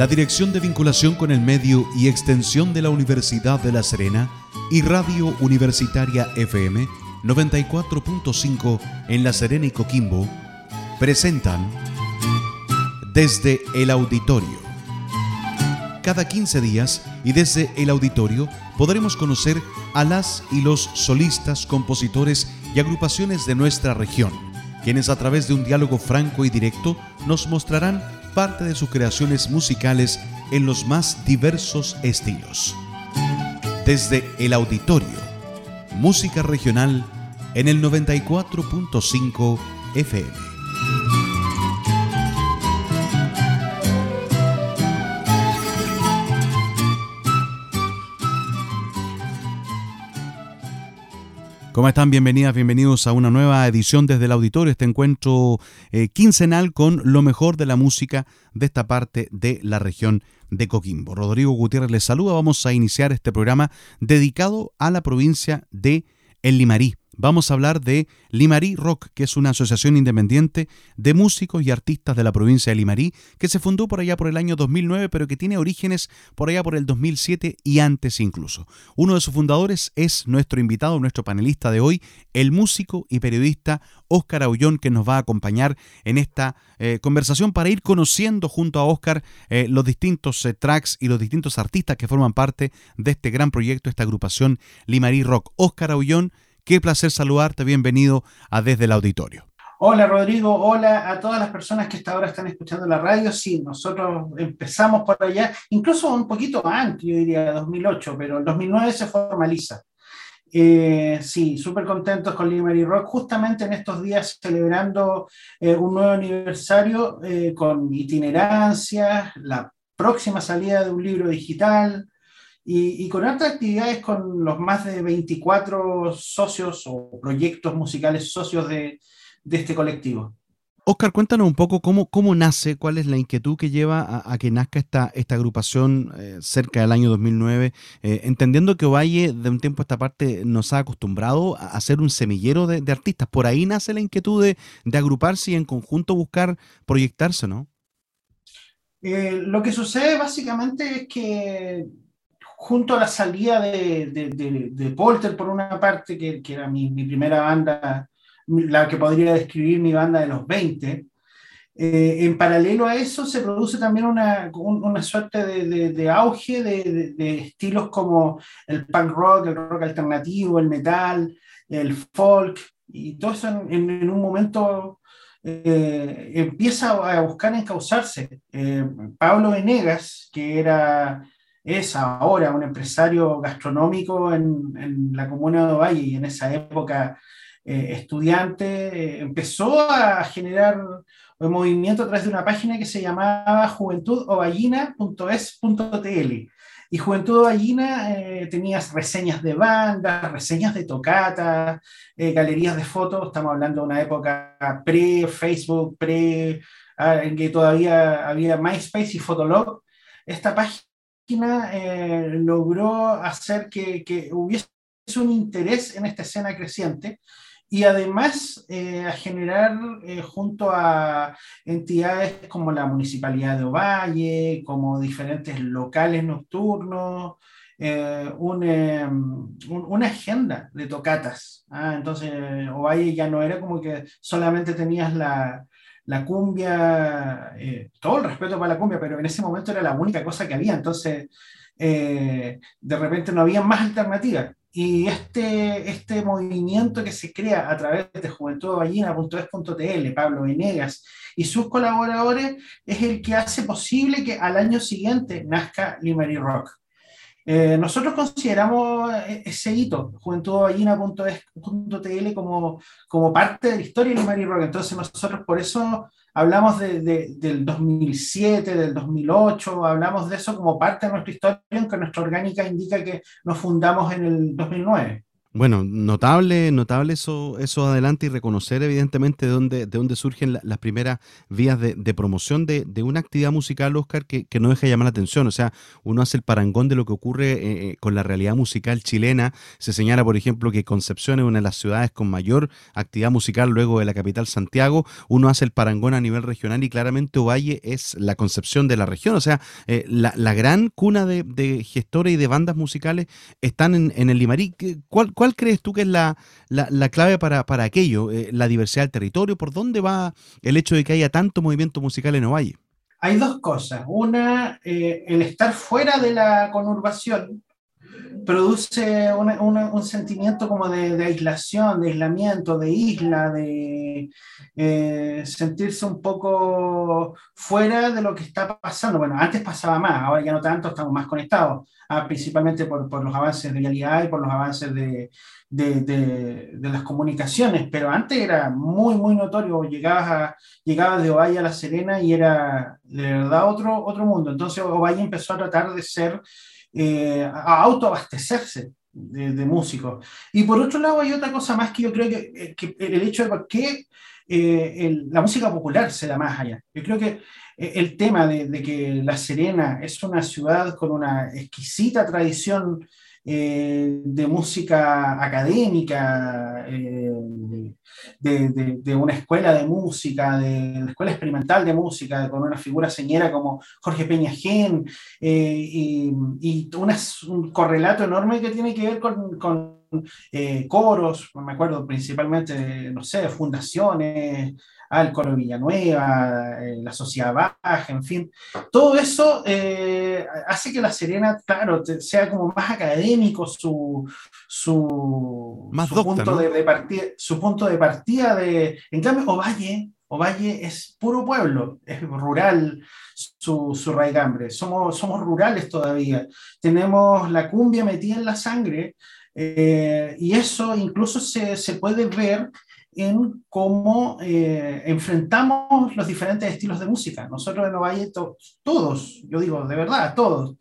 la Dirección de Vinculación con el Medio y Extensión de la Universidad de La Serena y Radio Universitaria FM 94.5 en La Serena y Coquimbo presentan Desde el Auditorio. Cada 15 días y desde el auditorio podremos conocer a las y los solistas, compositores y agrupaciones de nuestra región, quienes a través de un diálogo franco y directo nos mostrarán parte de sus creaciones musicales en los más diversos estilos. Desde el auditorio, música regional en el 94.5 FM. ¿Cómo están? Bienvenidas, bienvenidos a una nueva edición desde el auditorio, este encuentro eh, quincenal con lo mejor de la música de esta parte de la región de Coquimbo. Rodrigo Gutiérrez les saluda, vamos a iniciar este programa dedicado a la provincia de El Limarí vamos a hablar de Limarí Rock, que es una asociación independiente de músicos y artistas de la provincia de Limarí, que se fundó por allá por el año 2009, pero que tiene orígenes por allá por el 2007 y antes incluso. Uno de sus fundadores es nuestro invitado, nuestro panelista de hoy, el músico y periodista Óscar Aullón, que nos va a acompañar en esta eh, conversación para ir conociendo junto a Óscar eh, los distintos eh, tracks y los distintos artistas que forman parte de este gran proyecto, esta agrupación Limarí Rock. Óscar Aullón, Qué placer saludarte, bienvenido a Desde el Auditorio. Hola Rodrigo, hola a todas las personas que hasta ahora están escuchando la radio. Sí, nosotros empezamos por allá, incluso un poquito antes, yo diría 2008, pero en 2009 se formaliza. Eh, sí, súper contentos con Limery Rock, justamente en estos días celebrando eh, un nuevo aniversario eh, con itinerancias, la próxima salida de un libro digital, y, con otras actividades con los más de 24 socios o proyectos musicales socios de, este colectivo. Oscar, cuéntanos un poco cómo, cómo nace, cuál es la inquietud que lleva a, que nazca esta, esta agrupación eh, cerca del año 2009, eh, entendiendo que Valle de un tiempo a esta parte nos ha acostumbrado a ser un semillero de, artistas. Por ahí nace la inquietud de, agruparse y en conjunto buscar proyectarse, ¿no? Eh, lo que sucede básicamente es que junto a la salida de, de, Polter, por una parte, que, era mi, primera banda, la que podría describir mi banda de los 20, eh, en paralelo a eso se produce también una, una suerte de, auge de, estilos como el punk rock, el rock alternativo, el metal, el folk, y todo eso en, un momento eh, empieza a buscar encauzarse. Eh, Pablo Venegas, que era es ahora un empresario gastronómico en, la comuna de Ovalle y en esa época eh, estudiante, eh, empezó a generar un movimiento a través de una página que se llamaba juventudovallina.es.tl. Y Juventud Ovallina eh, tenía reseñas de bandas, reseñas de tocatas, galerías de fotos, estamos hablando de una época pre-Facebook, pre, ah, en que todavía había MySpace y Fotolog. Esta página eh, logró hacer que, hubiese un interés en esta escena creciente y además eh, a generar eh, junto a entidades como la Municipalidad de Ovalle, como diferentes locales nocturnos, una agenda de tocatas. ¿ah? Entonces, Ovalle ya no era como que solamente tenías la, la cumbia, eh, todo el respeto para la cumbia, pero en ese momento era la única cosa que había, entonces eh, de repente no había más alternativas. Y este, este movimiento que se crea a través de juventudballina.es.tl, Pablo Venegas y sus colaboradores, es el que hace posible que al año siguiente nazca Limery Rock. Eh, nosotros consideramos eh, ese hito, juventudballina.tl, como, como parte de la historia de Limari Rock. Entonces nosotros por eso hablamos de, del 2007, del 2008, hablamos de eso como parte de nuestra historia, aunque nuestra orgánica indica que nos fundamos en el 2009. Bueno, notable, notable eso, eso adelante y reconocer evidentemente de dónde, de dónde surgen las primeras vías de, promoción de, una actividad musical, Oscar, que, no deja de llamar la atención. O sea, uno hace el parangón de lo que ocurre eh, eh, con la realidad musical chilena. Se señala, por ejemplo, que Concepción es una de las ciudades con mayor actividad musical luego de la capital Santiago. Uno hace el parangón a nivel regional y claramente Ovalle es la concepción de la región. O sea, eh, la, gran cuna de, gestores y de bandas musicales están en, en el Limarí. ¿Cuál, ¿Cuál crees tú que es la, clave para, aquello? Eh, ¿La diversidad del territorio? ¿Por dónde va el hecho de que haya tanto movimiento musical en Ovalle? Hay dos cosas. Una, eh, el estar fuera de la conurbación produce un sentimiento como de, aislación, de aislamiento, de isla, de eh, sentirse un poco fuera de lo que está pasando. Bueno, antes pasaba más, ahora ya no tanto, estamos más conectados, ah, principalmente por, por, los avances de realidad y por los avances de, de, de, las comunicaciones, pero antes era muy, muy notorio, llegabas, llegabas de Ovalle a La Serena y era de verdad otro, otro mundo. Entonces Ovalle empezó a tratar de ser eh, a autoabastecerse de, músicos. Y por otro lado hay otra cosa más que yo creo que, eh, el hecho de por qué eh, la música popular se da más allá. Yo creo que el tema de, que La Serena es una ciudad con una exquisita tradición de música académica, de, una escuela de música, de la escuela experimental de música, con una figura señera como Jorge Peña Gen, eh, y, un correlato enorme que tiene que ver con, eh, coros, me acuerdo principalmente, no sé, fundaciones, al Coro Villanueva, eh, la Sociedad Baja, en fin. Todo eso eh, hace que La Serena, claro, sea como más académico su, su, punto de, partida, su punto de partida de... En cambio, Ovalle, Ovalle es puro pueblo, es rural su, su raigambre, somos, somos rurales todavía, tenemos la cumbia metida en la sangre eh, y eso incluso se, se puede ver en cómo eh, enfrentamos los diferentes estilos de música. Nosotros en Ovalle, todos, yo digo de verdad, todos,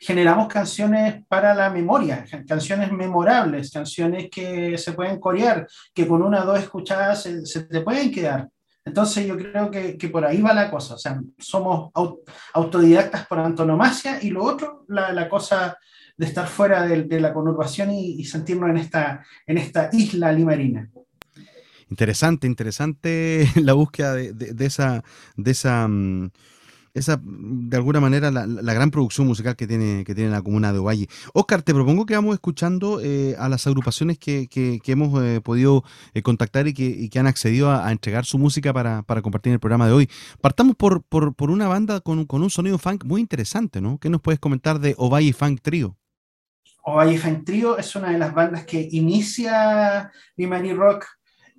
generamos canciones para la memoria, canciones memorables, canciones que se pueden corear, que con una o dos escuchadas se, te pueden quedar. Entonces yo creo que, que, por ahí va la cosa, o sea, somos autodidactas por antonomasia y lo otro, la, la cosa de estar fuera de, la conurbación y, y, sentirnos en esta, en esta isla limarina. Interesante, interesante la búsqueda de, esa, de esa, mm, esa, de alguna manera, la, gran producción musical que tiene, que tiene la comuna de Ovalle. Oscar, te propongo que vamos escuchando eh, a las agrupaciones que, hemos eh, podido eh, contactar y que, han accedido a, entregar su música para, compartir en el programa de hoy. Partamos por, por, una banda con, con, un sonido funk muy interesante, ¿no? ¿Qué nos puedes comentar de Ovalle Funk Trio? Ovalle Funk Trio es una de las bandas que inicia Limani Rock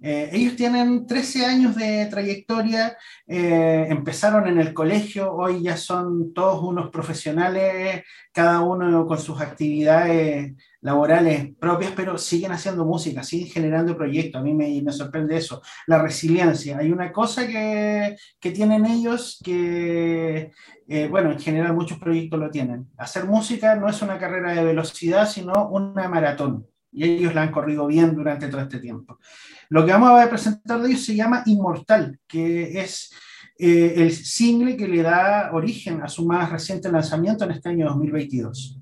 eh, ellos tienen 13 años de trayectoria, eh, empezaron en el colegio, hoy ya son todos unos profesionales, cada uno con sus actividades laborales propias, pero siguen haciendo música, siguen generando proyectos. A mí me, sorprende eso, la resiliencia. Hay una cosa que, que tienen ellos que, eh, bueno, en general muchos proyectos lo tienen. Hacer música no es una carrera de velocidad, sino una maratón y ellos la han corrido bien durante todo este tiempo. Lo que vamos a presentar de ellos se llama Inmortal, que es eh, el single que le da origen a su más reciente lanzamiento en este año 2022.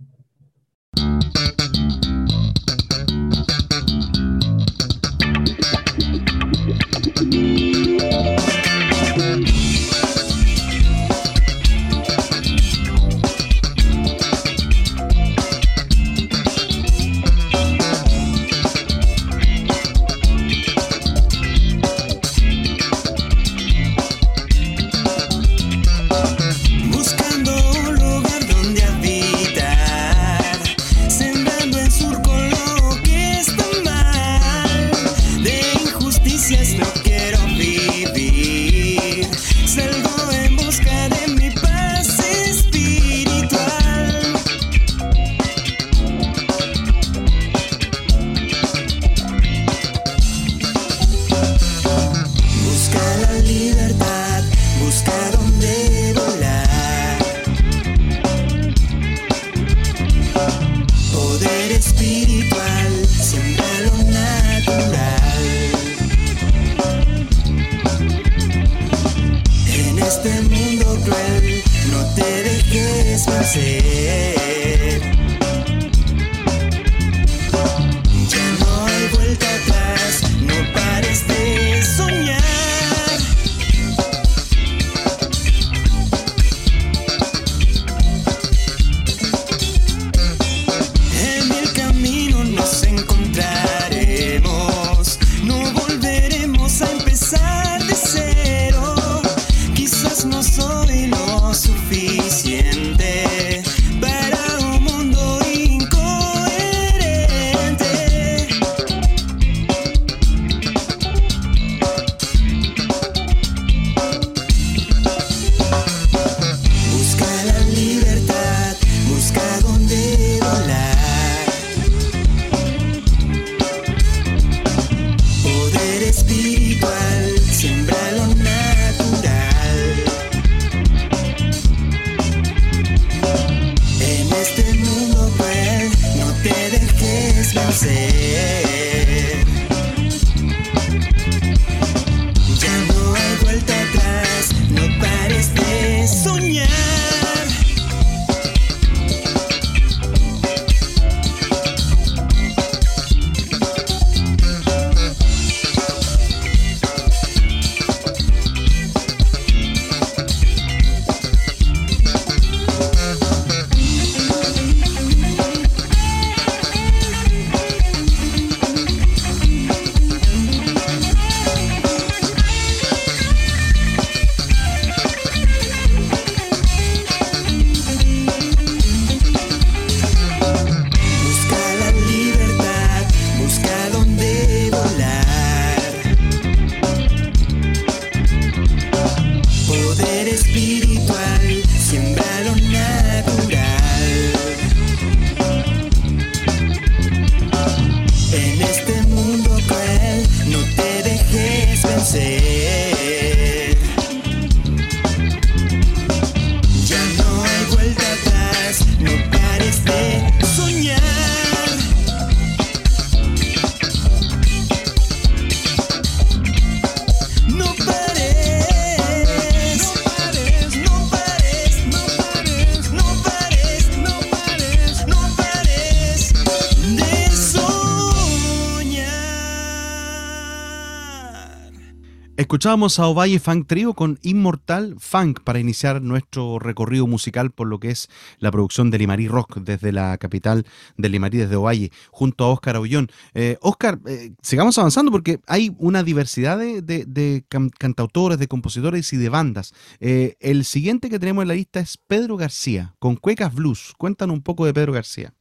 Escuchábamos a Ovalle Funk Trio con Inmortal Funk para iniciar nuestro recorrido musical por lo que es la producción de Limarí Rock desde la capital de Limarí, desde Ovalle, junto a Óscar Aullón. Eh, Óscar, eh, sigamos avanzando porque hay una diversidad de, cantautores, de compositores y de bandas. Eh, el siguiente que tenemos en la lista es Pedro García, con Cuecas Blues. Cuéntanos un poco de Pedro García.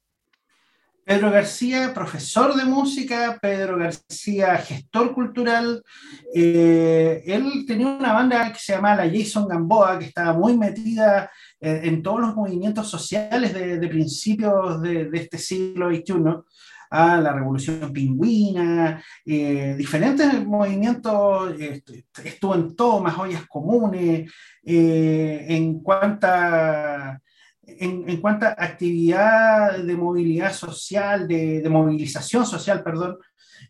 Pedro García, profesor de música, Pedro García, gestor cultural. Eh, él tenía una banda que se llamaba la Jason Gamboa, que estaba muy metida eh, en todos los movimientos sociales de, principios de, este siglo XXI. a la revolución pingüina, eh, diferentes movimientos, estuvo en todo, más ollas comunes, en cuanto a en, cuanto a actividad de movilidad social, de, movilización social, perdón,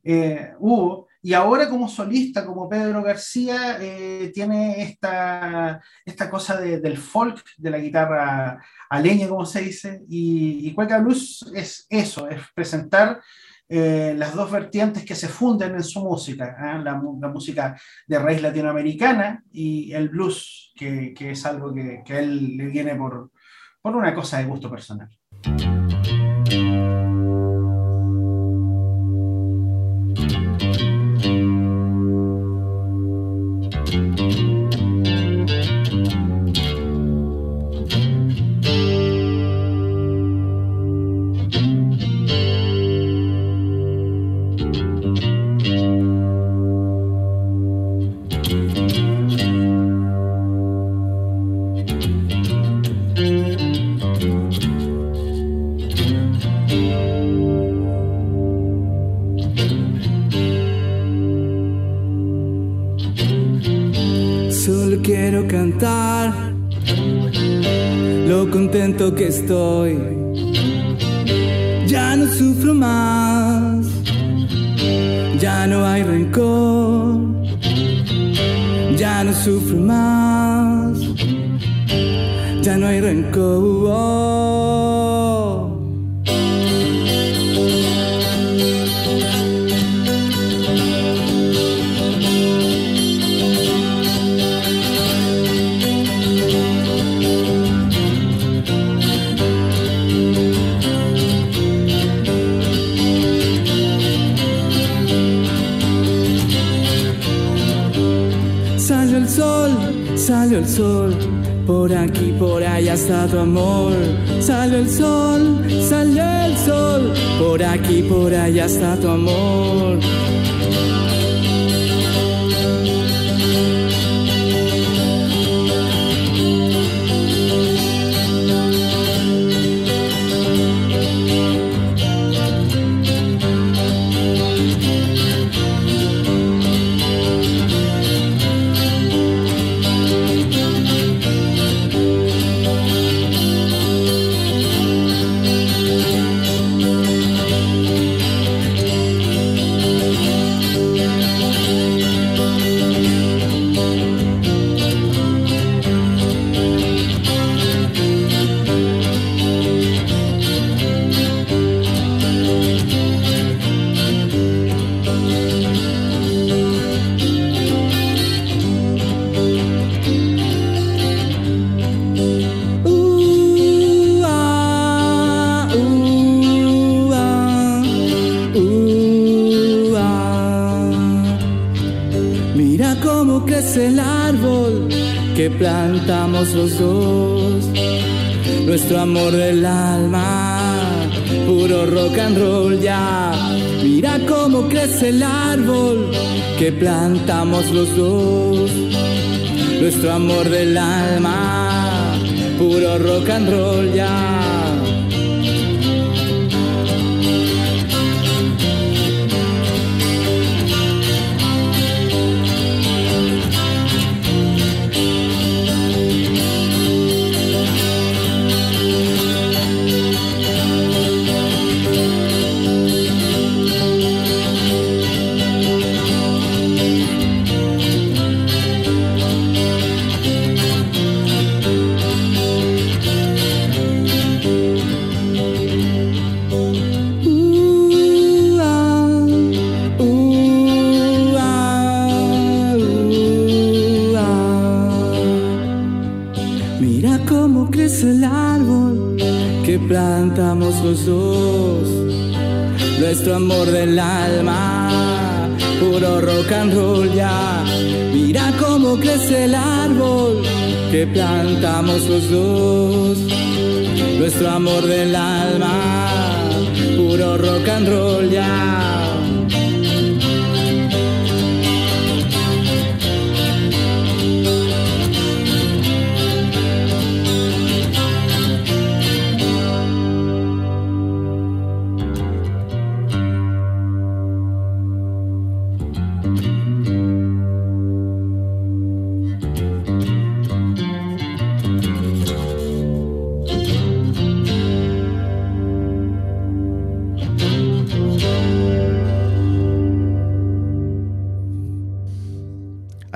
eh, hubo. Y ahora como solista, como Pedro García, eh, tiene esta, esta cosa del folk, de la guitarra a leña, como se dice, y, y Cueca Blues es eso, es presentar eh, las dos vertientes que se funden en su música, la, música de raíz latinoamericana y el blues, que, que es algo que, que, a él le viene por, por una cosa de gusto personal. Los dos, puro rock and roll ya. Mira cómo crece el árbol que plantamos los dos, nuestro amor del alma, puro rock and roll ya.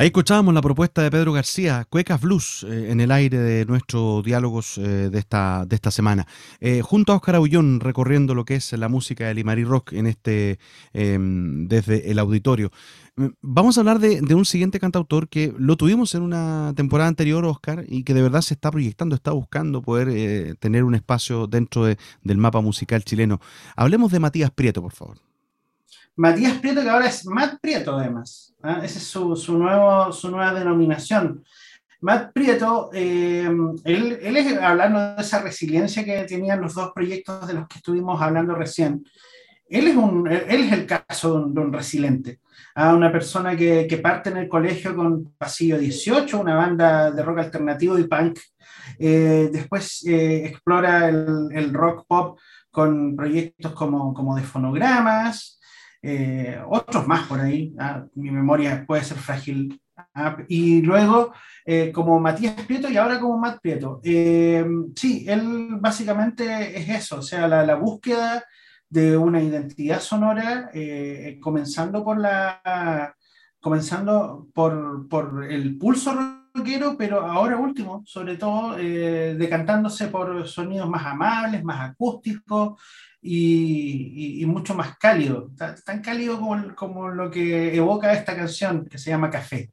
Ahí escuchábamos la propuesta de Pedro García, Cuecas Blues, eh, en el aire de nuestros diálogos eh, de, esta, de esta semana. Eh, junto a Oscar Aullón, recorriendo lo que es la música de Limari Rock en este, em, desde el auditorio. Mm, vamos a hablar de, un siguiente cantautor que lo tuvimos en una temporada anterior, Oscar, y que de verdad se está proyectando, está buscando poder tener un espacio dentro del mapa musical chileno. Hablemos de Matías Prieto, por favor. Matías Prieto, que ahora es Matt Prieto, además. ¿ah? Esa es su, su, nuevo, su nueva denominación. Matt Prieto, eh, él, él, es hablando de esa resiliencia que tenían los dos proyectos de los que estuvimos hablando recién. Él es, un, él es el caso de un, resiliente. a ¿ah? una persona que, que, parte en el colegio con Pasillo 18, una banda de rock alternativo y punk. Eh, después eh, explora el, el, rock pop con proyectos como, como de fonogramas, eh, otros más por ahí, ¿ah? mi memoria puede ser frágil. ¿ah? Y luego, eh, como Matías Prieto y ahora como Matt Prieto. Eh, sí, él básicamente es eso, o sea, la, la búsqueda de una identidad sonora, comenzando por la comenzando por, por, el pulso rockero, pero ahora último, sobre todo, eh, decantándose por sonidos más amables, más acústicos y, mucho más cálidos, tan cálido como, como lo que evoca esta canción que se llama Café.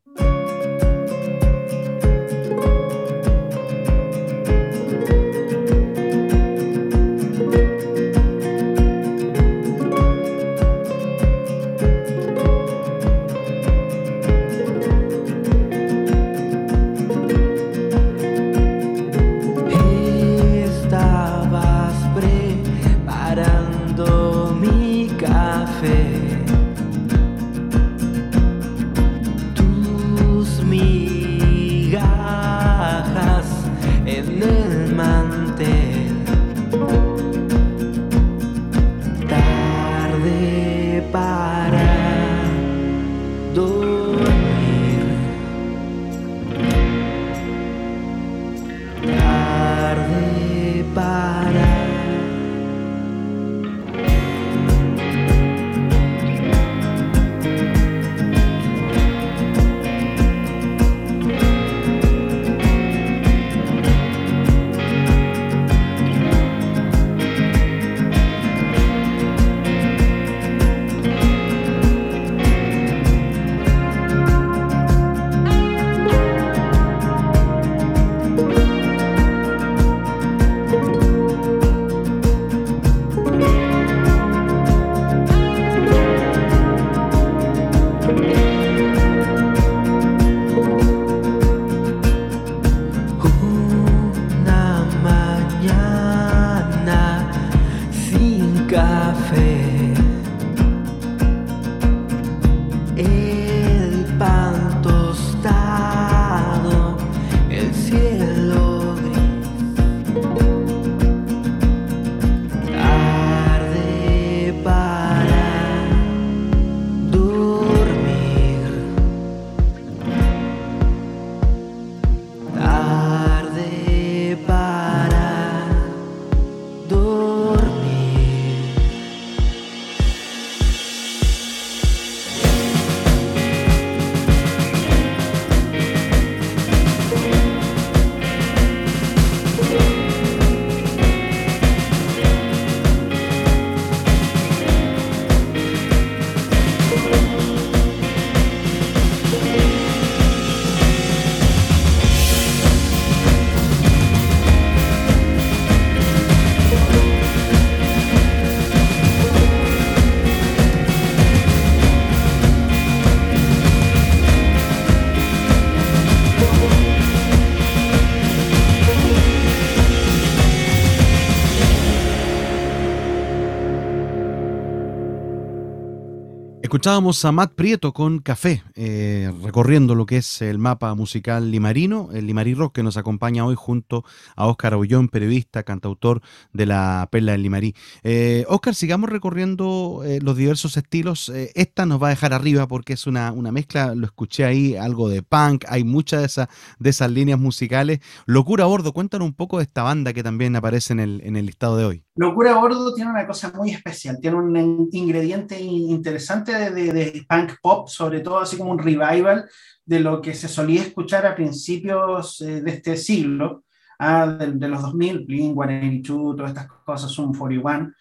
Escuchábamos a Matt Prieto con Café, eh, recorriendo lo que es el mapa musical limarino, el Limarí Rock, que nos acompaña hoy junto a Óscar Aullón, periodista, cantautor de la Perla del Limarí. Eh, Óscar, sigamos recorriendo eh, los diversos estilos. esta nos va a dejar arriba porque es una, una, mezcla, lo escuché ahí, algo de punk, hay muchas de, esas de esas líneas musicales. Locura a bordo, cuéntanos un poco de esta banda que también aparece en el, en el listado de hoy. Locura a bordo tiene una cosa muy especial, tiene un ingrediente interesante de, punk pop, sobre todo así como un revival de lo que se solía escuchar a principios eh, de este siglo, ah, de, los 2000, Blink-182, todas estas cosas, Zoom 41,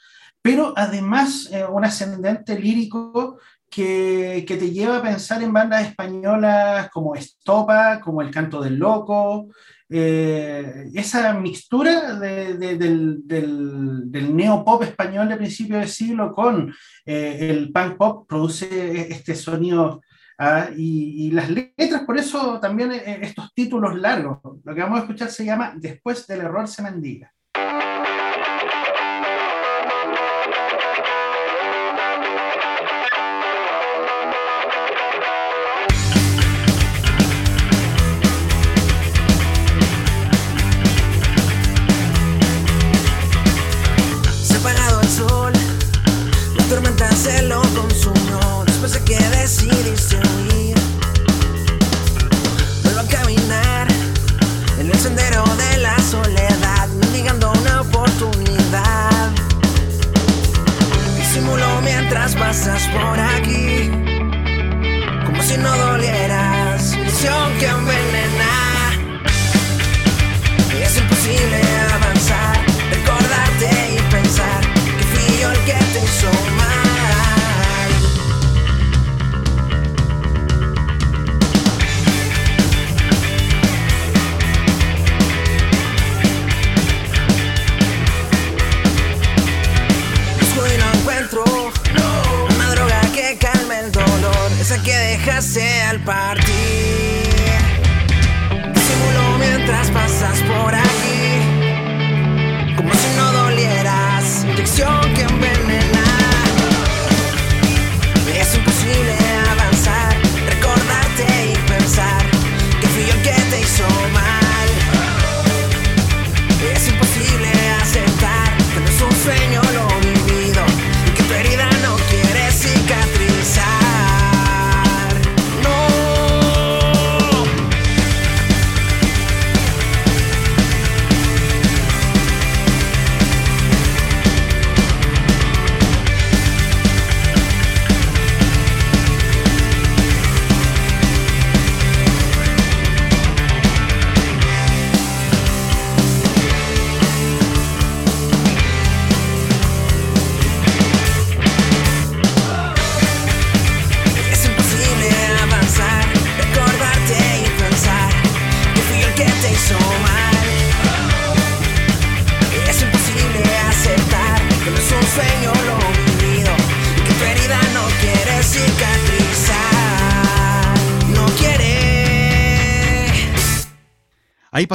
pero además eh, un ascendente lírico que, te lleva a pensar en bandas españolas como Estopa, como El Canto del Loco, eh, esa mixtura del, del, neopop español de principio de siglo con el punk pop produce este sonido. Ah, y, las letras, por eso también eh, estos títulos largos. Lo que vamos a escuchar se llama Después del error se mendiga.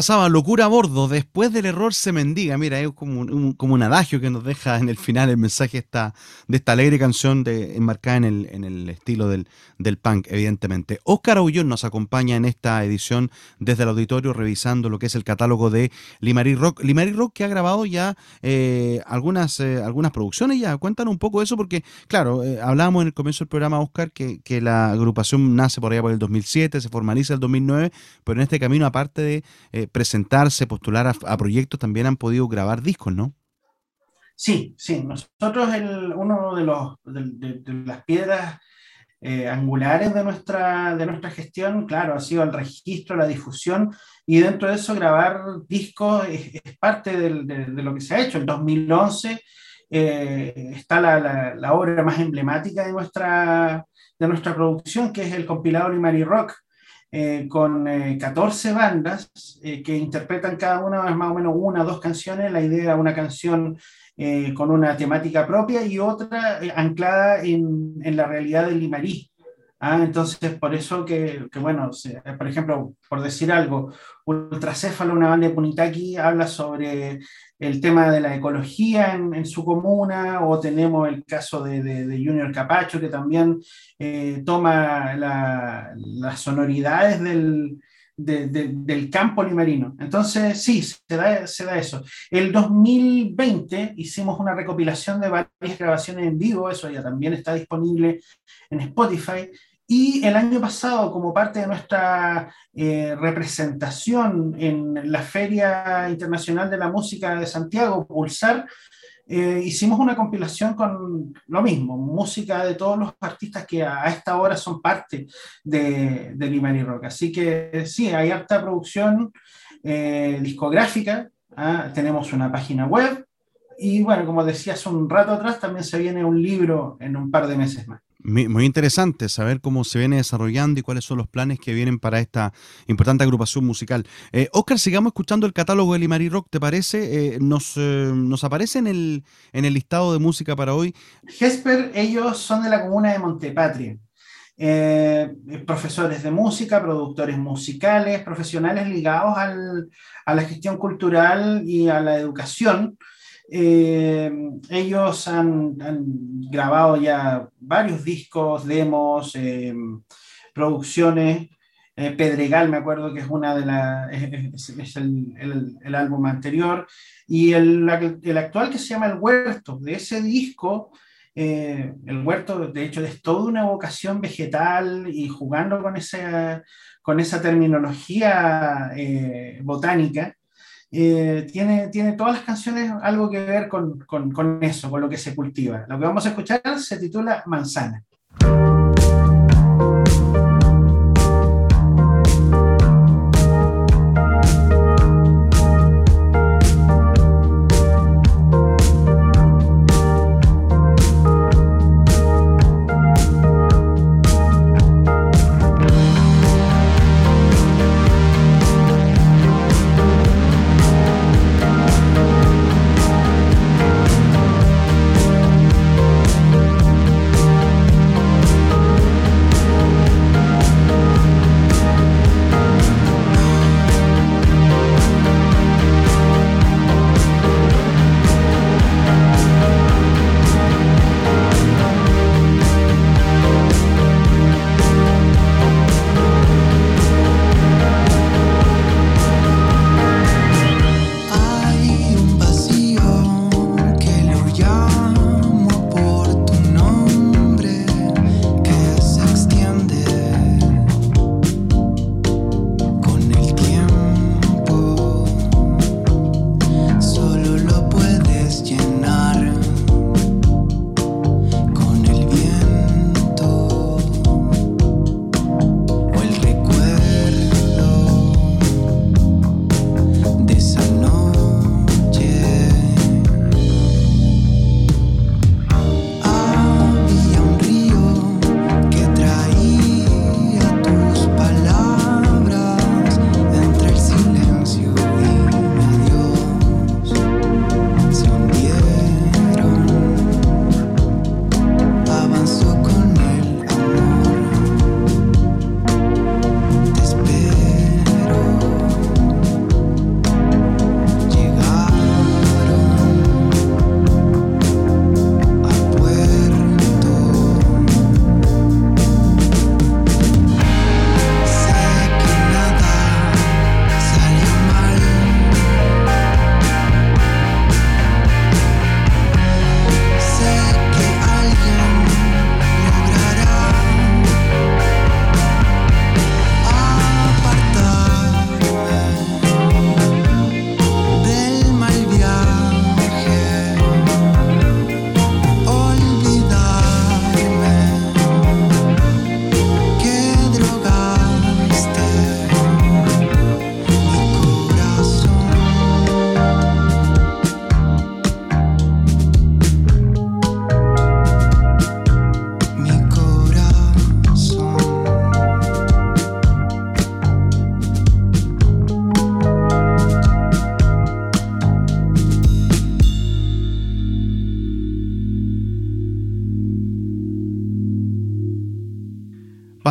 Pasaba locura a bordo, después del error se mendiga. Mira, es como un, como un adagio que nos deja en el final el mensaje esta, de esta alegre canción de, enmarcada en el, en el estilo del, del punk, evidentemente. Óscar Aullón nos acompaña en esta edición desde el auditorio revisando lo que es el catálogo de Limarí Rock. Limarí Rock que ha grabado ya eh, algunas, eh, algunas producciones ya. Cuéntanos un poco eso porque, claro, eh, hablábamos en el comienzo del programa, Óscar, que, que la agrupación nace por allá por el 2007, se formaliza el 2009, pero en este camino, aparte de eh, presentarse, postular a, proyectos, también han podido grabar discos, ¿no? Sí, sí. Nosotros, el, uno de, los, de, las piedras eh, angulares de nuestra, de nuestra gestión, claro, ha sido el registro, la difusión, y dentro de eso grabar discos es, parte de, lo que se ha hecho. En 2011 eh, está la obra más emblemática de nuestra, de nuestra producción, que es el compilado Limari Rock, eh, con eh, 14 bandas eh, que interpretan cada una más o menos una o dos canciones. La idea era una canción eh, con una temática propia y otra anclada en, en la realidad del Limarí. Ah, entonces, por eso que, que bueno, por ejemplo, por decir algo, Ultracéfalo, una banda de Punitaki, habla sobre el tema de la ecología en, su comuna, o tenemos el caso de, de- Junior Capacho, que también eh, toma la- las sonoridades del, de- de- del campo limerino. Entonces, sí, se da, se da eso. El 2020 hicimos una recopilación de varias grabaciones en vivo, eso ya también está disponible en Spotify. Y el año pasado, como parte de nuestra eh, representación en la Feria Internacional de la Música de Santiago, Pulsar, eh, hicimos una compilación con lo mismo, música de todos los artistas que a, esta hora son parte de, de Limani Rock. Así que sí, hay harta producción eh, discográfica, ¿ah? tenemos una página web y bueno, como decía hace un rato atrás, también se viene un libro en un par de meses más. Muy, interesante saber cómo se viene desarrollando y cuáles son los planes que vienen para esta importante agrupación musical. Eh, Oscar, sigamos escuchando el catálogo de Limari Rock, ¿te parece? Eh, nos, eh, nos aparece en el, en el listado de música para hoy. Gesper, ellos son de la comuna de Montepatria. Eh, profesores de música, productores musicales, profesionales ligados al, a la gestión cultural y a la educación. Eh, ellos han, grabado ya varios discos, demos, eh, producciones. Eh, Pedregal, me acuerdo que es una de las, es, el, el, álbum anterior. Y el, el, actual que se llama El Huerto, de ese disco, el huerto, de hecho, es toda una vocación vegetal y jugando con esa, con esa terminología botánica. Eh, tiene, tiene todas las canciones algo que ver con, con, con, eso, con lo que se cultiva. Lo que vamos a escuchar se titula Manzana.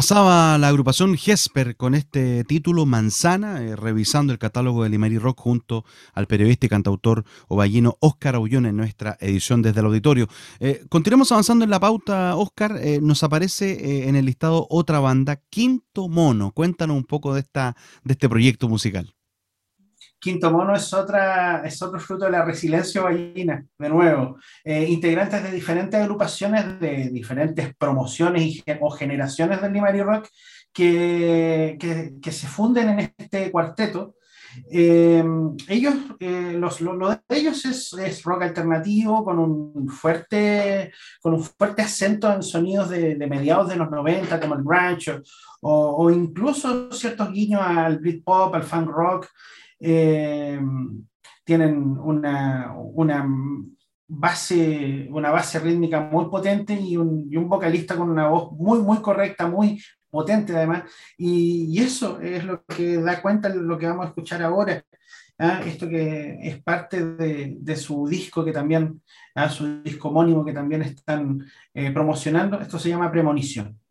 Pasaba la agrupación Hesper con este título Manzana, eh, revisando el catálogo de Limari Rock junto al periodista y cantautor ovallino Óscar Aullón en nuestra edición desde el auditorio. Eh, continuamos avanzando en la pauta, Óscar. Eh, nos aparece en el listado otra banda, Quinto Mono. Cuéntanos un poco de, esta, de este proyecto musical. Quinto Mono es, otra, es otro fruto de la resiliencia ballina, de nuevo. Eh, integrantes de diferentes agrupaciones, de diferentes promociones y, o generaciones del Limari Rock que, que, se funden en este cuarteto. Eh, ellos, eh, los, lo, de ellos es, es, rock alternativo con un, fuerte, con un fuerte acento en sonidos de, de mediados de los 90, como el grunge, o, o incluso ciertos guiños al Britpop, al funk rock. Eh, tienen una, una, base, una base rítmica muy potente y un, vocalista con una voz muy, muy correcta, muy potente además. Y, y eso es lo que da cuenta de lo que vamos a escuchar ahora. ¿ah? Esto que es parte de, de su disco que también, ¿ah? su disco homónimo que también están eh, promocionando. Esto se llama Premonición.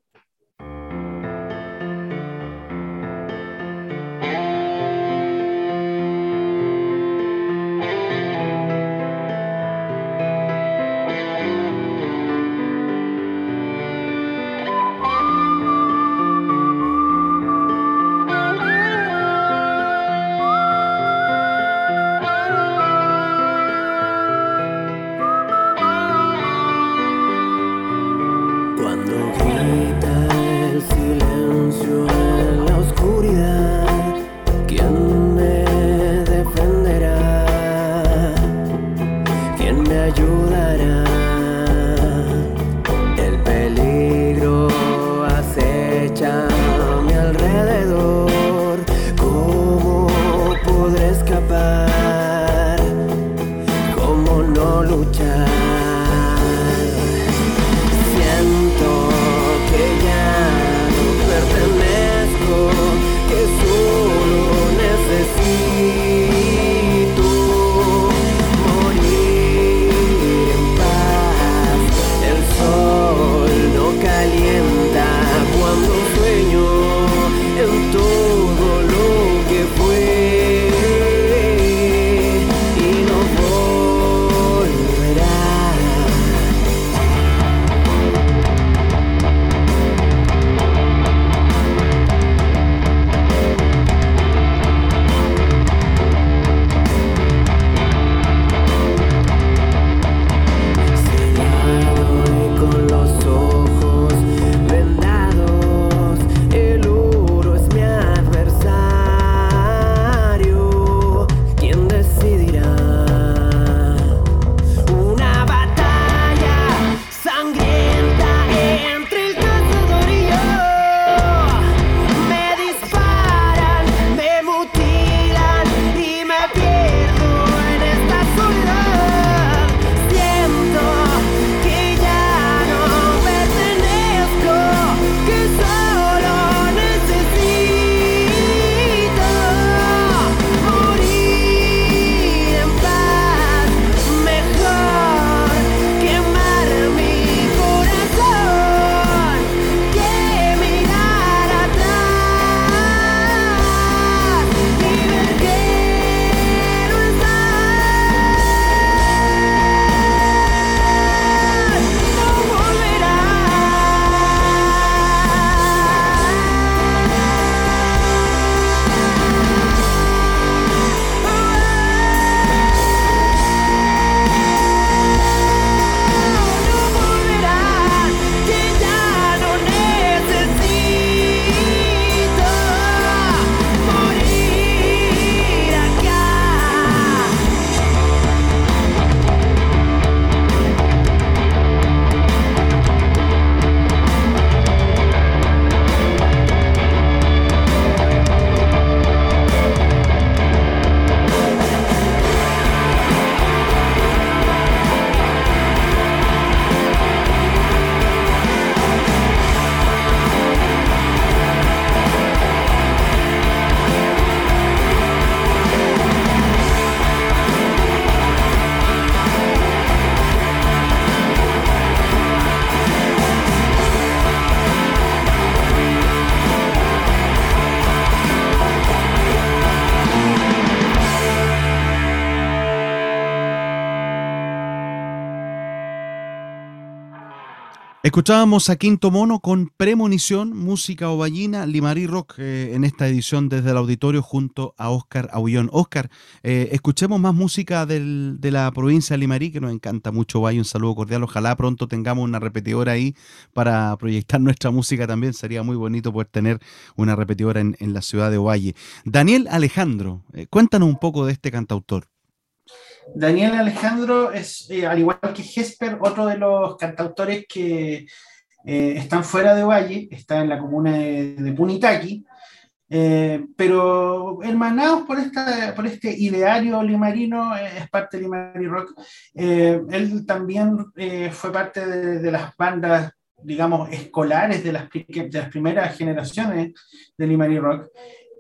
Escuchábamos a Quinto Mono con Premonición, música ovallina, Limarí Rock eh, en esta edición desde el auditorio junto a Oscar Aullón. Oscar, eh, escuchemos más música de la provincia de Limarí, que nos encanta mucho Valle. Un saludo cordial. Ojalá pronto tengamos una repetidora ahí para proyectar nuestra música también. Sería muy bonito poder tener una repetidora en, la ciudad de Ovalle. Daniel Alejandro, eh, cuéntanos un poco de este cantautor. Daniel Alejandro es, eh, al igual que Jesper, otro de los cantautores que eh, están fuera de Valle, está en la comuna de, Punitaqui, eh, pero hermanados por, esta, por este ideario limarino, es parte de Limari Rock. él también fue parte de, las bandas digamos, escolares de las, de primeras generaciones de Limari Rock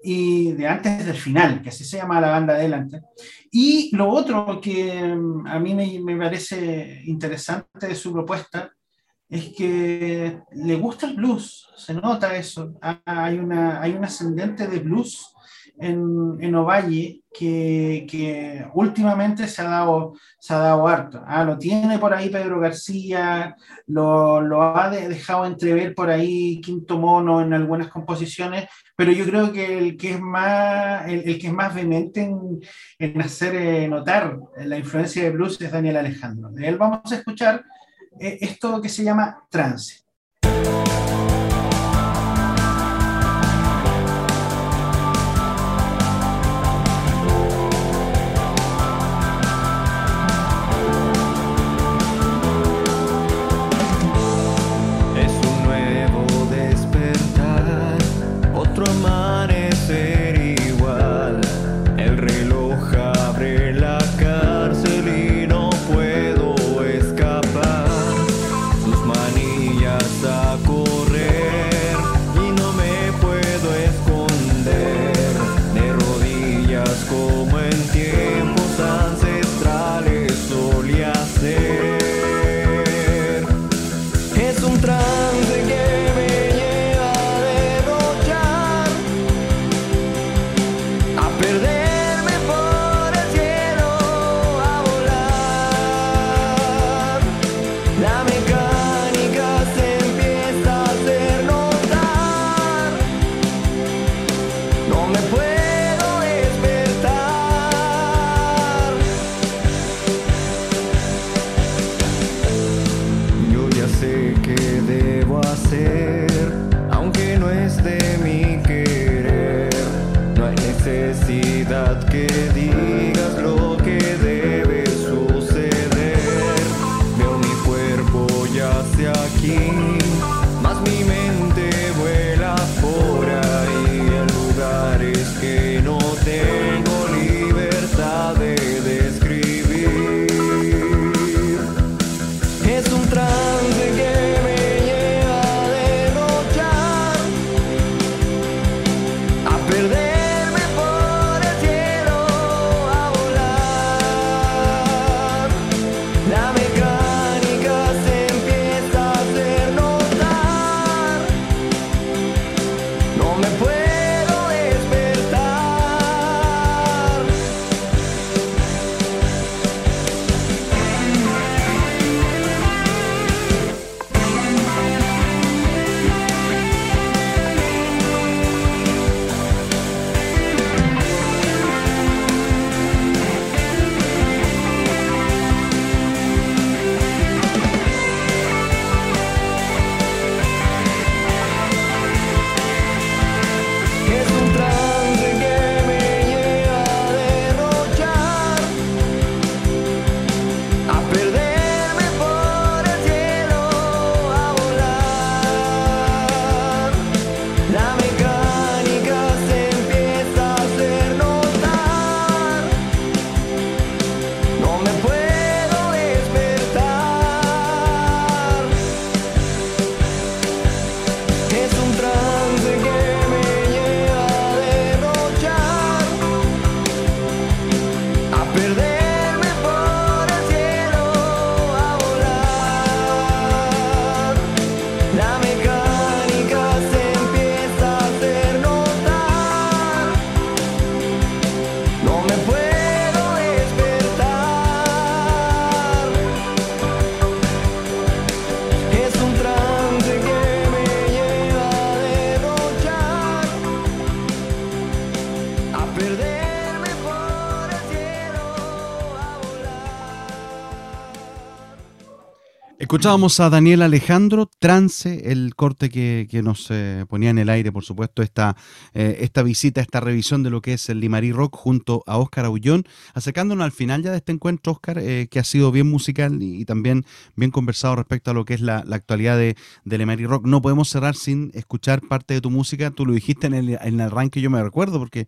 y de antes del final, que así se llama la banda adelante. Y lo otro que mm, a mí me, parece interesante de su propuesta es que le gusta el blues, se nota eso. Hay, una, hay un ascendente de blues en, en Ovalle que, que, últimamente se ha dado, se ha dado harto. Ah, lo tiene por ahí Pedro García, lo, lo ha dejado entrever por ahí Quinto Mono en algunas composiciones, pero yo creo que el que es más, el, el que es más vehemente en, en hacer eh, notar la influencia de blues es Daniel Alejandro. De él vamos a escuchar eh, esto que se llama trance. necesidad que digas lo que debes. Escuchábamos a Daniel Alejandro, Trance, el corte que, nos eh, ponía en el aire, por supuesto, esta, eh, esta visita, esta revisión de lo que es el Limarí Rock junto a Óscar Aullón, acercándonos al final ya de este encuentro, Óscar, eh, que ha sido bien musical y, también bien conversado respecto a lo que es la, actualidad de, de Limarí Rock. No podemos cerrar sin escuchar parte de tu música, tú lo dijiste en el, en el arranque, yo me recuerdo, porque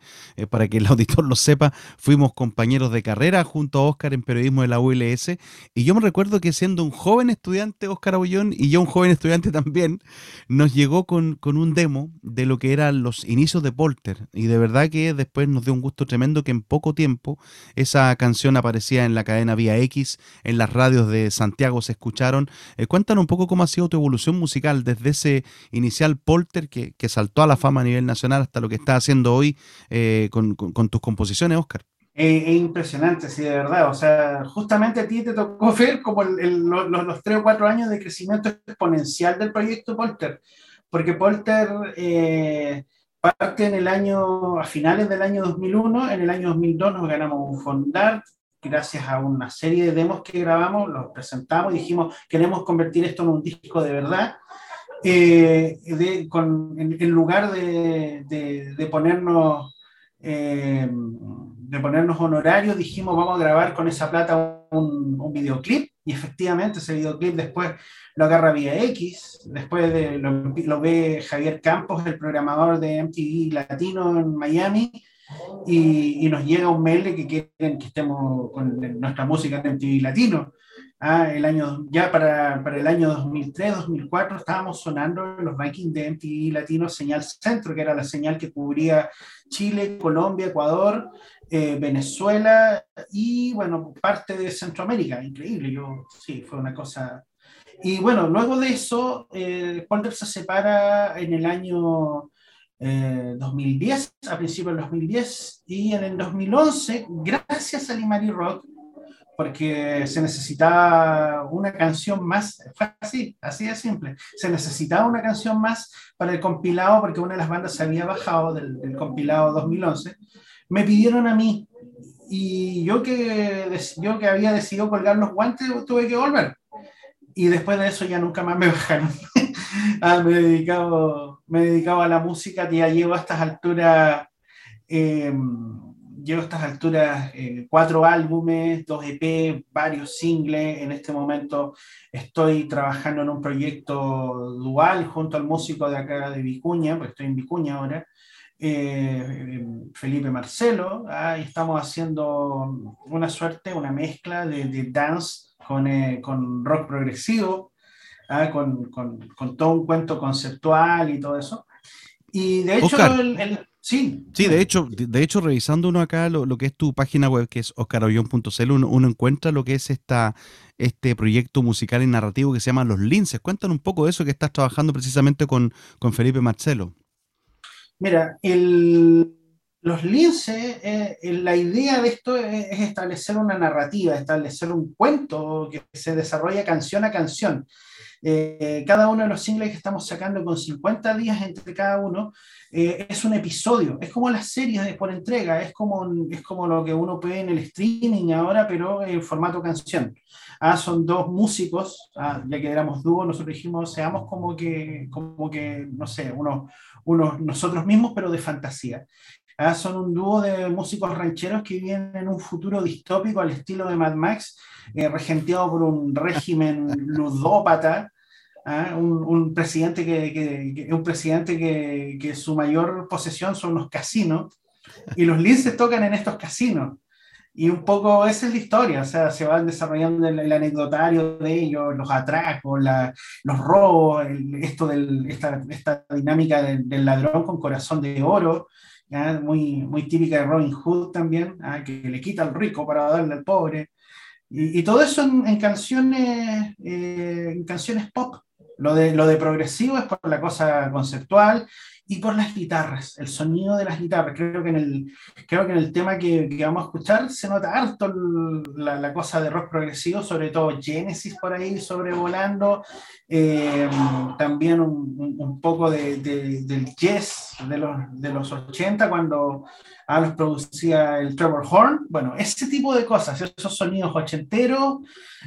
para que el auditor lo sepa, fuimos compañeros de carrera junto a Óscar en periodismo de la ULS, y yo me recuerdo que siendo un joven estudiante, Oscar Abollón, y yo un joven estudiante también, nos llegó con, con, un demo de lo que eran los inicios de Polter. Y de verdad que después nos dio un gusto tremendo que en poco tiempo esa canción aparecía en la cadena Vía X, en las radios de Santiago se escucharon. Eh, cuéntanos un poco cómo ha sido tu evolución musical desde ese inicial Polter que, que saltó a la fama a nivel nacional hasta lo que estás haciendo hoy eh, con, con tus composiciones, Oscar. Es, impresionante, sí, de verdad. O sea, justamente a ti te tocó ver como los, tres o cuatro años de crecimiento exponencial del proyecto Polter, porque Polter eh, parte en el año, a finales del año 2001, en el año 2002 nos ganamos un Fondart, gracias a una serie de demos que grabamos, los presentamos y dijimos, queremos convertir esto en un disco de verdad. Eh, en, lugar de, de ponernos eh, de ponernos honorarios, dijimos vamos a grabar con esa plata un, un, videoclip y efectivamente ese videoclip después lo agarra vía X, después de, lo, ve Javier Campos, el programador de MTV Latino en Miami, y, nos llega un mail que quieren que estemos con nuestra música en MTV Latino. Ah, el año, ya para, para el año 2003, 2004 estábamos sonando los rankings de MTV Latino Señal Centro, que era la señal que cubría Chile, Colombia, Ecuador, eh, Venezuela y, bueno, parte de Centroamérica. Increíble, yo, sí, fue una cosa... Y bueno, luego de eso, eh, se separa en el año 2010, eh, a principios del 2010, y en el 2011, gracias a Limari Rock, porque se necesitaba una canción más, fue así, así de simple, se necesitaba una canción más para el compilado, porque una de las bandas se había bajado del, compilado 2011, me pidieron a mí, y yo que, yo que había decidido colgar los guantes, tuve que volver. Y después de eso ya nunca más me bajaron. ah, me, he dedicado, me he dedicado a la música, ya llevo a estas alturas... Eh, llevo a estas alturas eh, cuatro álbumes, dos EP, varios singles. En este momento estoy trabajando en un proyecto dual junto al músico de acá de Vicuña, porque estoy en Vicuña ahora, eh, Felipe Marcelo. Ah, estamos haciendo una suerte, una mezcla de, de dance con, eh, con, rock progresivo, ah, con, con, con, todo un cuento conceptual y todo eso. Y de hecho, el Sí. Sí, de hecho, de hecho, revisando uno acá lo, que es tu página web, que es oscarollón.cl, uno, uno, encuentra lo que es esta, este proyecto musical y narrativo que se llama Los Linces. Cuéntanos un poco de eso que estás trabajando precisamente con, con Felipe Marcelo. Mira, el, los linces, eh, la idea de esto es, establecer una narrativa, establecer un cuento que se desarrolla canción a canción. Eh, cada uno de los singles que estamos sacando con 50 días entre cada uno eh, es un episodio, es como las series de por entrega, es como, es como lo que uno puede en el streaming ahora, pero en formato canción. Ah, son dos músicos, ah, ya que éramos dúo, nosotros dijimos, seamos como que, como que no sé, unos, unos nosotros mismos, pero de fantasía. Ah, son un dúo de músicos rancheros que viven en un futuro distópico al estilo de Mad Max, eh, regenteado por un régimen ludópata, ¿ah? un, presidente, que, un presidente que, que, su mayor posesión son los casinos, y los linces tocan en estos casinos. Y un poco esa es la historia, o sea, se van desarrollando el, anecdotario de ellos, los atracos, los robos, esto del, esta, esta dinámica del, ladrón con corazón de oro, Muy, muy típica de Robin Hood también, ¿ah? que le quita al rico para darle al pobre. Y, todo eso en, canciones, eh, en canciones pop, lo de, lo de progresivo es por la cosa conceptual y por las guitarras, el sonido de las guitarras. Creo que en el, creo que en el tema que, vamos a escuchar se nota harto la, cosa de rock progresivo, sobre todo Genesis por ahí sobrevolando, eh, también un, poco de, del jazz, de los, de los 80 cuando a los producía el Trevor Horn. Bueno, ese tipo de cosas, esos sonidos ochenteros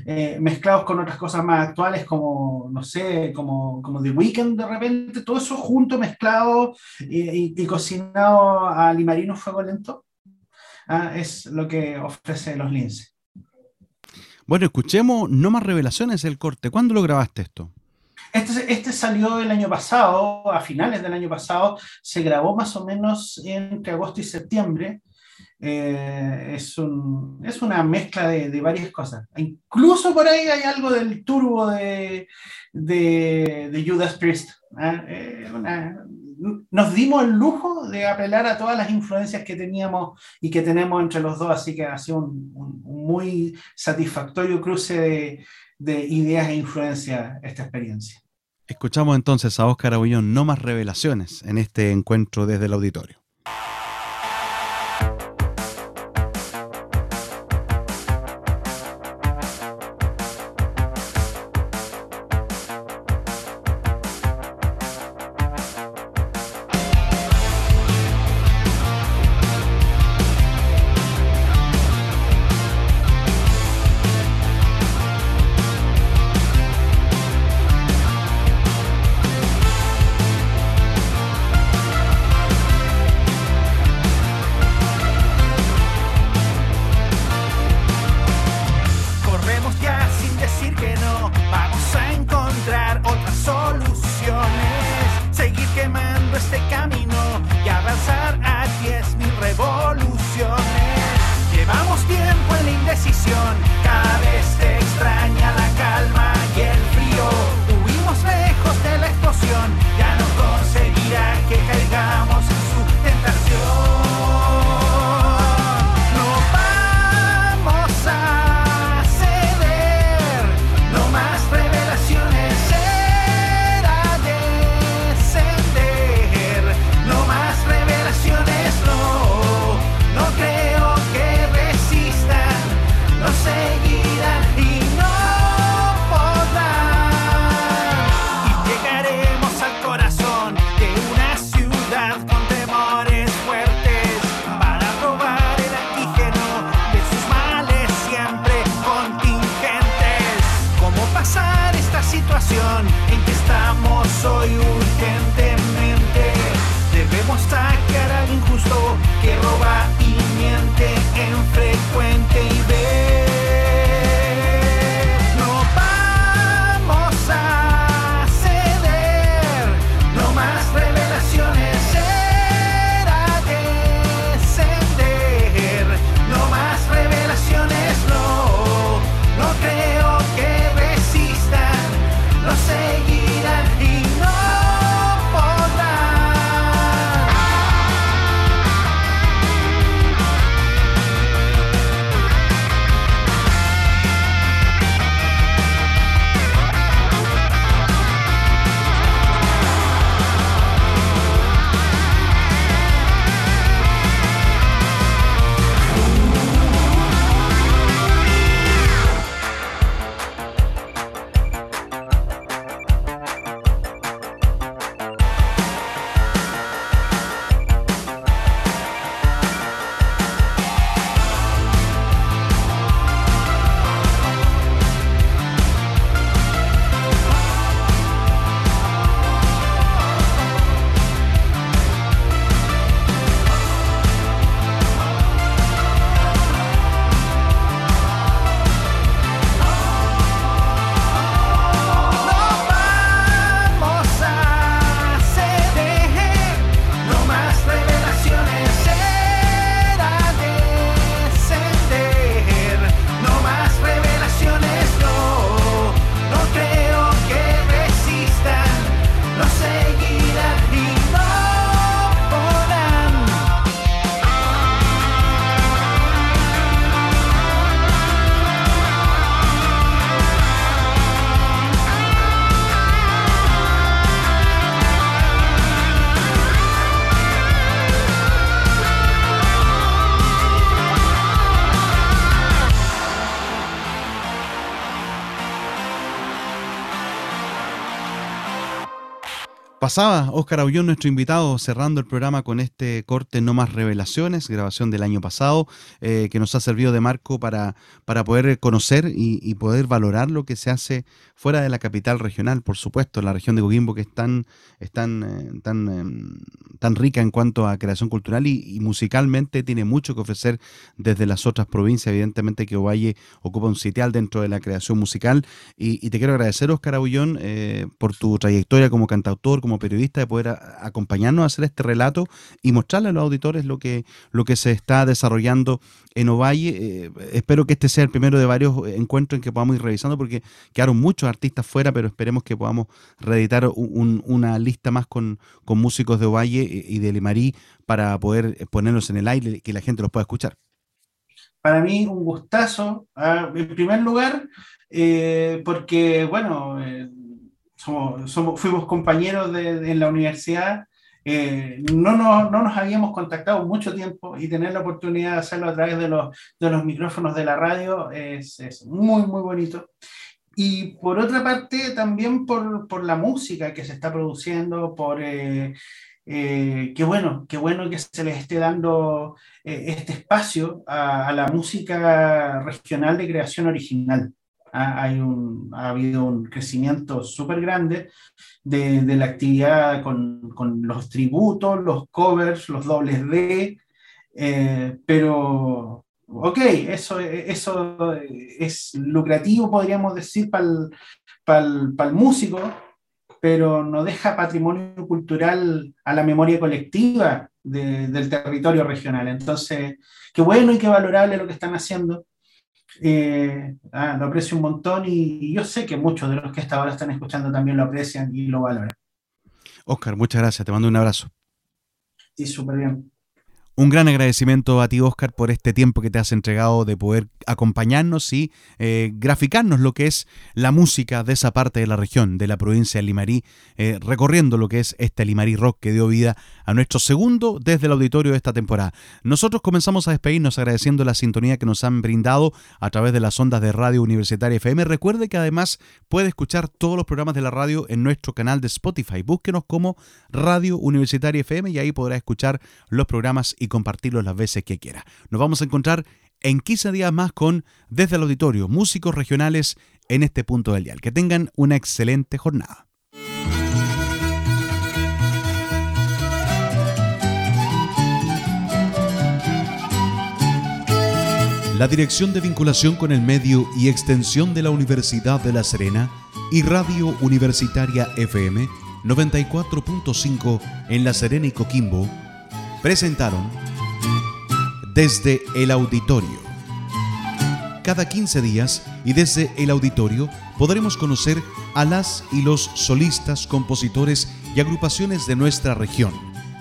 eh, mezclados con otras cosas más actuales como, no sé, como, como The Weeknd de repente, todo eso junto, mezclado y, cocinado a limarino fuego lento, ah, es lo que ofrece los Lince. Bueno, escuchemos No más revelaciones el corte. ¿Cuándo lo grabaste esto? Este, este, salió el año pasado, a finales del año pasado, se grabó más o menos entre agosto y septiembre. Eh, es, un, es, una mezcla de, de, varias cosas. Incluso por ahí hay algo del turbo de, de, de Judas Priest. ¿eh? Eh, una, nos dimos el lujo de apelar a todas las influencias que teníamos y que tenemos entre los dos, así que ha sido un, un muy satisfactorio cruce de ideas e influencias esta experiencia. Escuchamos entonces a Óscar Abullón, no más revelaciones en este encuentro desde el auditorio. Pasaba Óscar Aullón, nuestro invitado, cerrando el programa con este corte No Más Revelaciones, grabación del año pasado, eh, que nos ha servido de marco para, para poder conocer y, poder valorar lo que se hace fuera de la capital regional, por supuesto, la región de Coquimbo, que es tan, tan, eh, tan, em, tan rica en cuanto a creación cultural y, musicalmente tiene mucho que ofrecer desde las otras provincias. Evidentemente que Ovalle ocupa un sitial dentro de la creación musical. Y, te quiero agradecer, Óscar Aullón, eh, por tu trayectoria como cantautor, como periodista, de poder acompañarnos a hacer este relato y mostrarle a los auditores lo que, lo que se está desarrollando en Ovalle. Eh, espero que este sea el primero de varios encuentros en que podamos ir revisando, porque quedaron muchos artistas fuera, pero esperemos que podamos reeditar una lista más con, con músicos de Ovalle y de Limarí para poder ponerlos en el aire y que la gente los pueda escuchar. Para mí un gustazo, ah, en primer lugar, eh, porque, bueno, eh, somos, fuimos compañeros de, en la universidad, eh, no, no, no, nos habíamos contactado mucho tiempo y tener la oportunidad de hacerlo a través de los, de los micrófonos de la radio es, es, muy, muy bonito. Y por otra parte, también por, por la música que se está produciendo, por... Eh, eh, qué bueno, qué bueno que se les esté dando este espacio a, a, la música regional de creación original ha, hay un, ha habido un crecimiento súper grande de, de, la actividad con, con, los tributos, los covers, los dobles D, eh, pero ok, eso, eso es lucrativo, podríamos decir, para el, músico, pero no deja patrimonio cultural a la memoria colectiva de, del territorio regional. Entonces, qué bueno y qué valorable lo que están haciendo. Eh, ah, lo aprecio un montón y, yo sé que muchos de los que hasta ahora están escuchando también lo aprecian y lo valoran. Oscar, muchas gracias, te mando un abrazo. Sí, súper bien. Un gran agradecimiento a ti, Oscar, por este tiempo que te has entregado de poder acompañarnos y eh, graficarnos lo que es la música de esa parte de la región, de la provincia de Limarí, eh, recorriendo lo que es este Limarí Rock que dio vida a nuestro segundo desde el auditorio de esta temporada. Nosotros comenzamos a despedirnos agradeciendo la sintonía que nos han brindado a través de las ondas de Radio Universitaria FM. Recuerde que además puede escuchar todos los programas de la radio en nuestro canal de Spotify. Búsquenos como Radio Universitaria FM y ahí podrá escuchar los programas y compartirlo las veces que quiera. Nos vamos a encontrar en 15 días más con Desde el Auditorio, músicos regionales en este punto del dial. Que tengan una excelente jornada. La Dirección de Vinculación con el Medio y Extensión de la Universidad de La Serena y Radio Universitaria FM 94.5 en La Serena y Coquimbo presentaron Desde el Auditorio. Cada 15 días y desde el auditorio podremos conocer a las y los solistas, compositores y agrupaciones de nuestra región,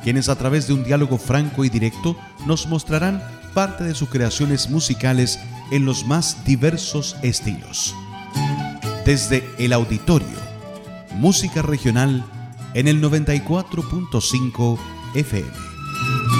quienes a través de un diálogo franco y directo nos mostrarán parte de sus creaciones musicales en los más diversos estilos. Desde el auditorio, música regional en el 94.5 FM. Thank you.